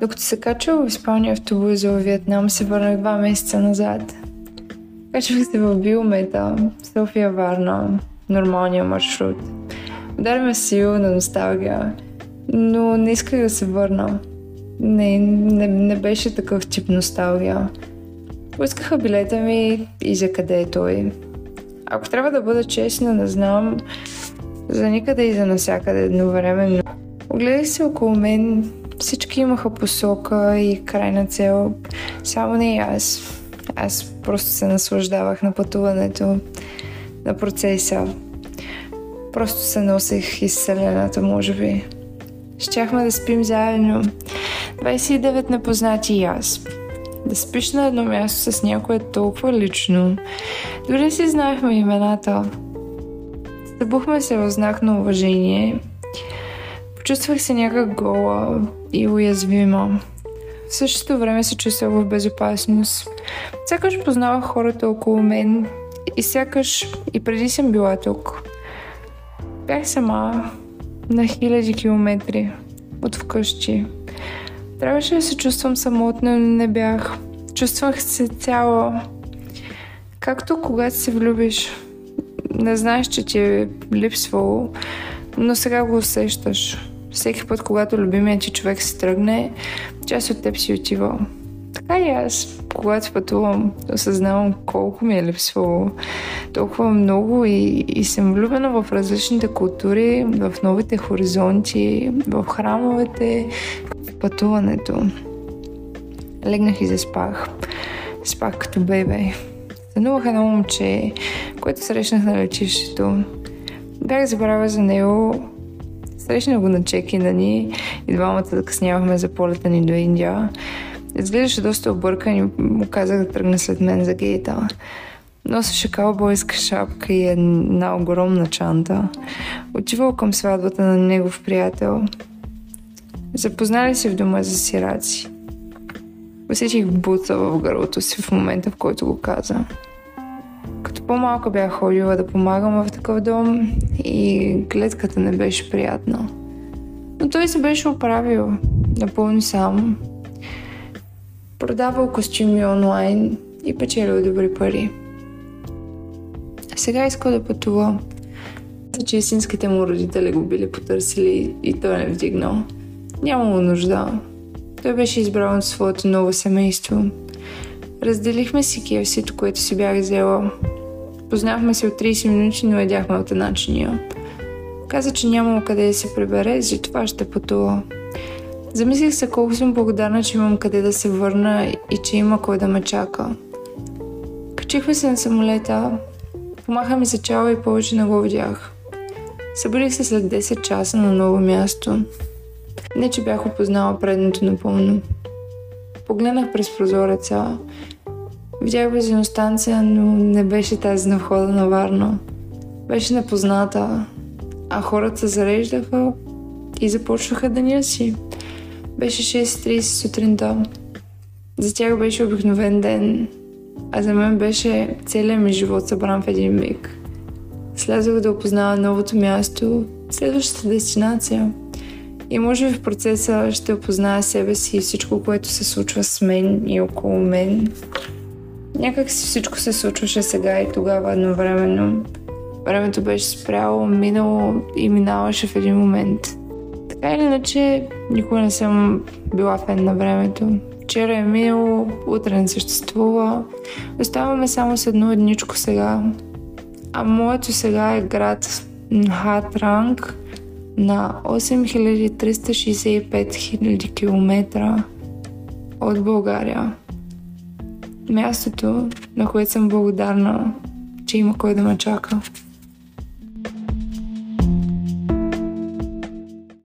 Докато се качвах в Испания автобус за Виетнам, се върнах два месеца назад. Качвах се в Биомета, София Варна, нормалния маршрут. Удари ме силна носталгия, но не исках да се върна. Не, не, не беше такъв тип носталгия. Поискаха билета ми и за къде е той. Ако трябва да бъда честна, не знам за никъде и за насякъде едновременно. Огледах се около мен, всички имаха посока и крайна цел, само не и аз. Аз просто се наслаждавах на пътуването, на процеса. Просто се носех из Вселената, може би. Щяхме да спим заедно. 29 непознати и аз. Да спиш на едно място с някое толкова лично. Дори си знаехме имената. Събухме се в знак на уважение. Почувствах се някак гола и уязвима. В същото време се чувствах в безопасност. Сякаш познавах хората около мен и сякаш и преди съм била тук. Бях сама на хиляди километри от вкъщи. Трябваше да се чувствам самотна, но не бях. Чувствах се цяла. Както когато се влюбиш. Не знаеш, че ти е липсвало, но сега го усещаш. Всеки път, когато любимият ти човек се тръгне, част от теб си отива. Така и аз, когато пътувам, осъзнавам колко ми е липсвало толкова много и, и съм влюбена в различните култури, в новите хоризонти, в храмовете, в пътуването. Легнах и заспах. Спах като бебе. Сънувах едно момче, което срещнах на летището. Бях забравя за него, Срещна го на чекина ни и двамата да къснявахме за полета ни до Индия. Изглеждаше доста объркан и му казах да тръгне след мен за гейта. Носеше каубойска шапка и една огромна чанта. Отивал към сватбата на негов приятел. Запознали се в дома за сираци. Усетих буца в гърлото си в момента, в който го каза. По-малко бях ходила да помагам в такъв дом и гледката не беше приятна. Но той се беше оправил напълно сам. Продавал костюми онлайн и печелил добри пари. Сега иска да пътува. Че истинските му родители го били потърсили и той не вдигнал. Нямало нужда. Той беше избрал от своето ново семейство. Разделихме си кефсито, което си бях взела. Познахме се от 30 минути, но едяхме от една чиния. Каза, че нямало къде да се прибере, затова ще пътува. Замислих се колко съм благодарна, че имам къде да се върна и че има кой да ме чака. Качихме се на самолета, помаха ми се чао и повече не го видях. Събудих се след 10 часа на ново място. Не, че бях опознала предното напълно. Погледнах през прозореца. Видях бензиностанция, но не беше тази на входа на Варна. Беше непозната, а хората зареждаха и започнаха деня си. Беше 6.30 сутринта. За тях беше обикновен ден, а за мен беше целият ми живот събран в един миг. Слязох да опознава новото място, следващата дестинация. И може би в процеса ще опозная себе си и всичко, което се случва с мен и около мен. Някак си всичко се случваше сега и тогава едновременно. Времето беше спряло, минало и минаваше в един момент. Така или иначе, никога не съм била фен на времето. Вчера е минало, утре не съществува. Оставаме само с едно едничко сега. А моето сега е град Хатранг на 8365 000 км от България. Мястото, на което съм благодарна, че има кой да ме чака.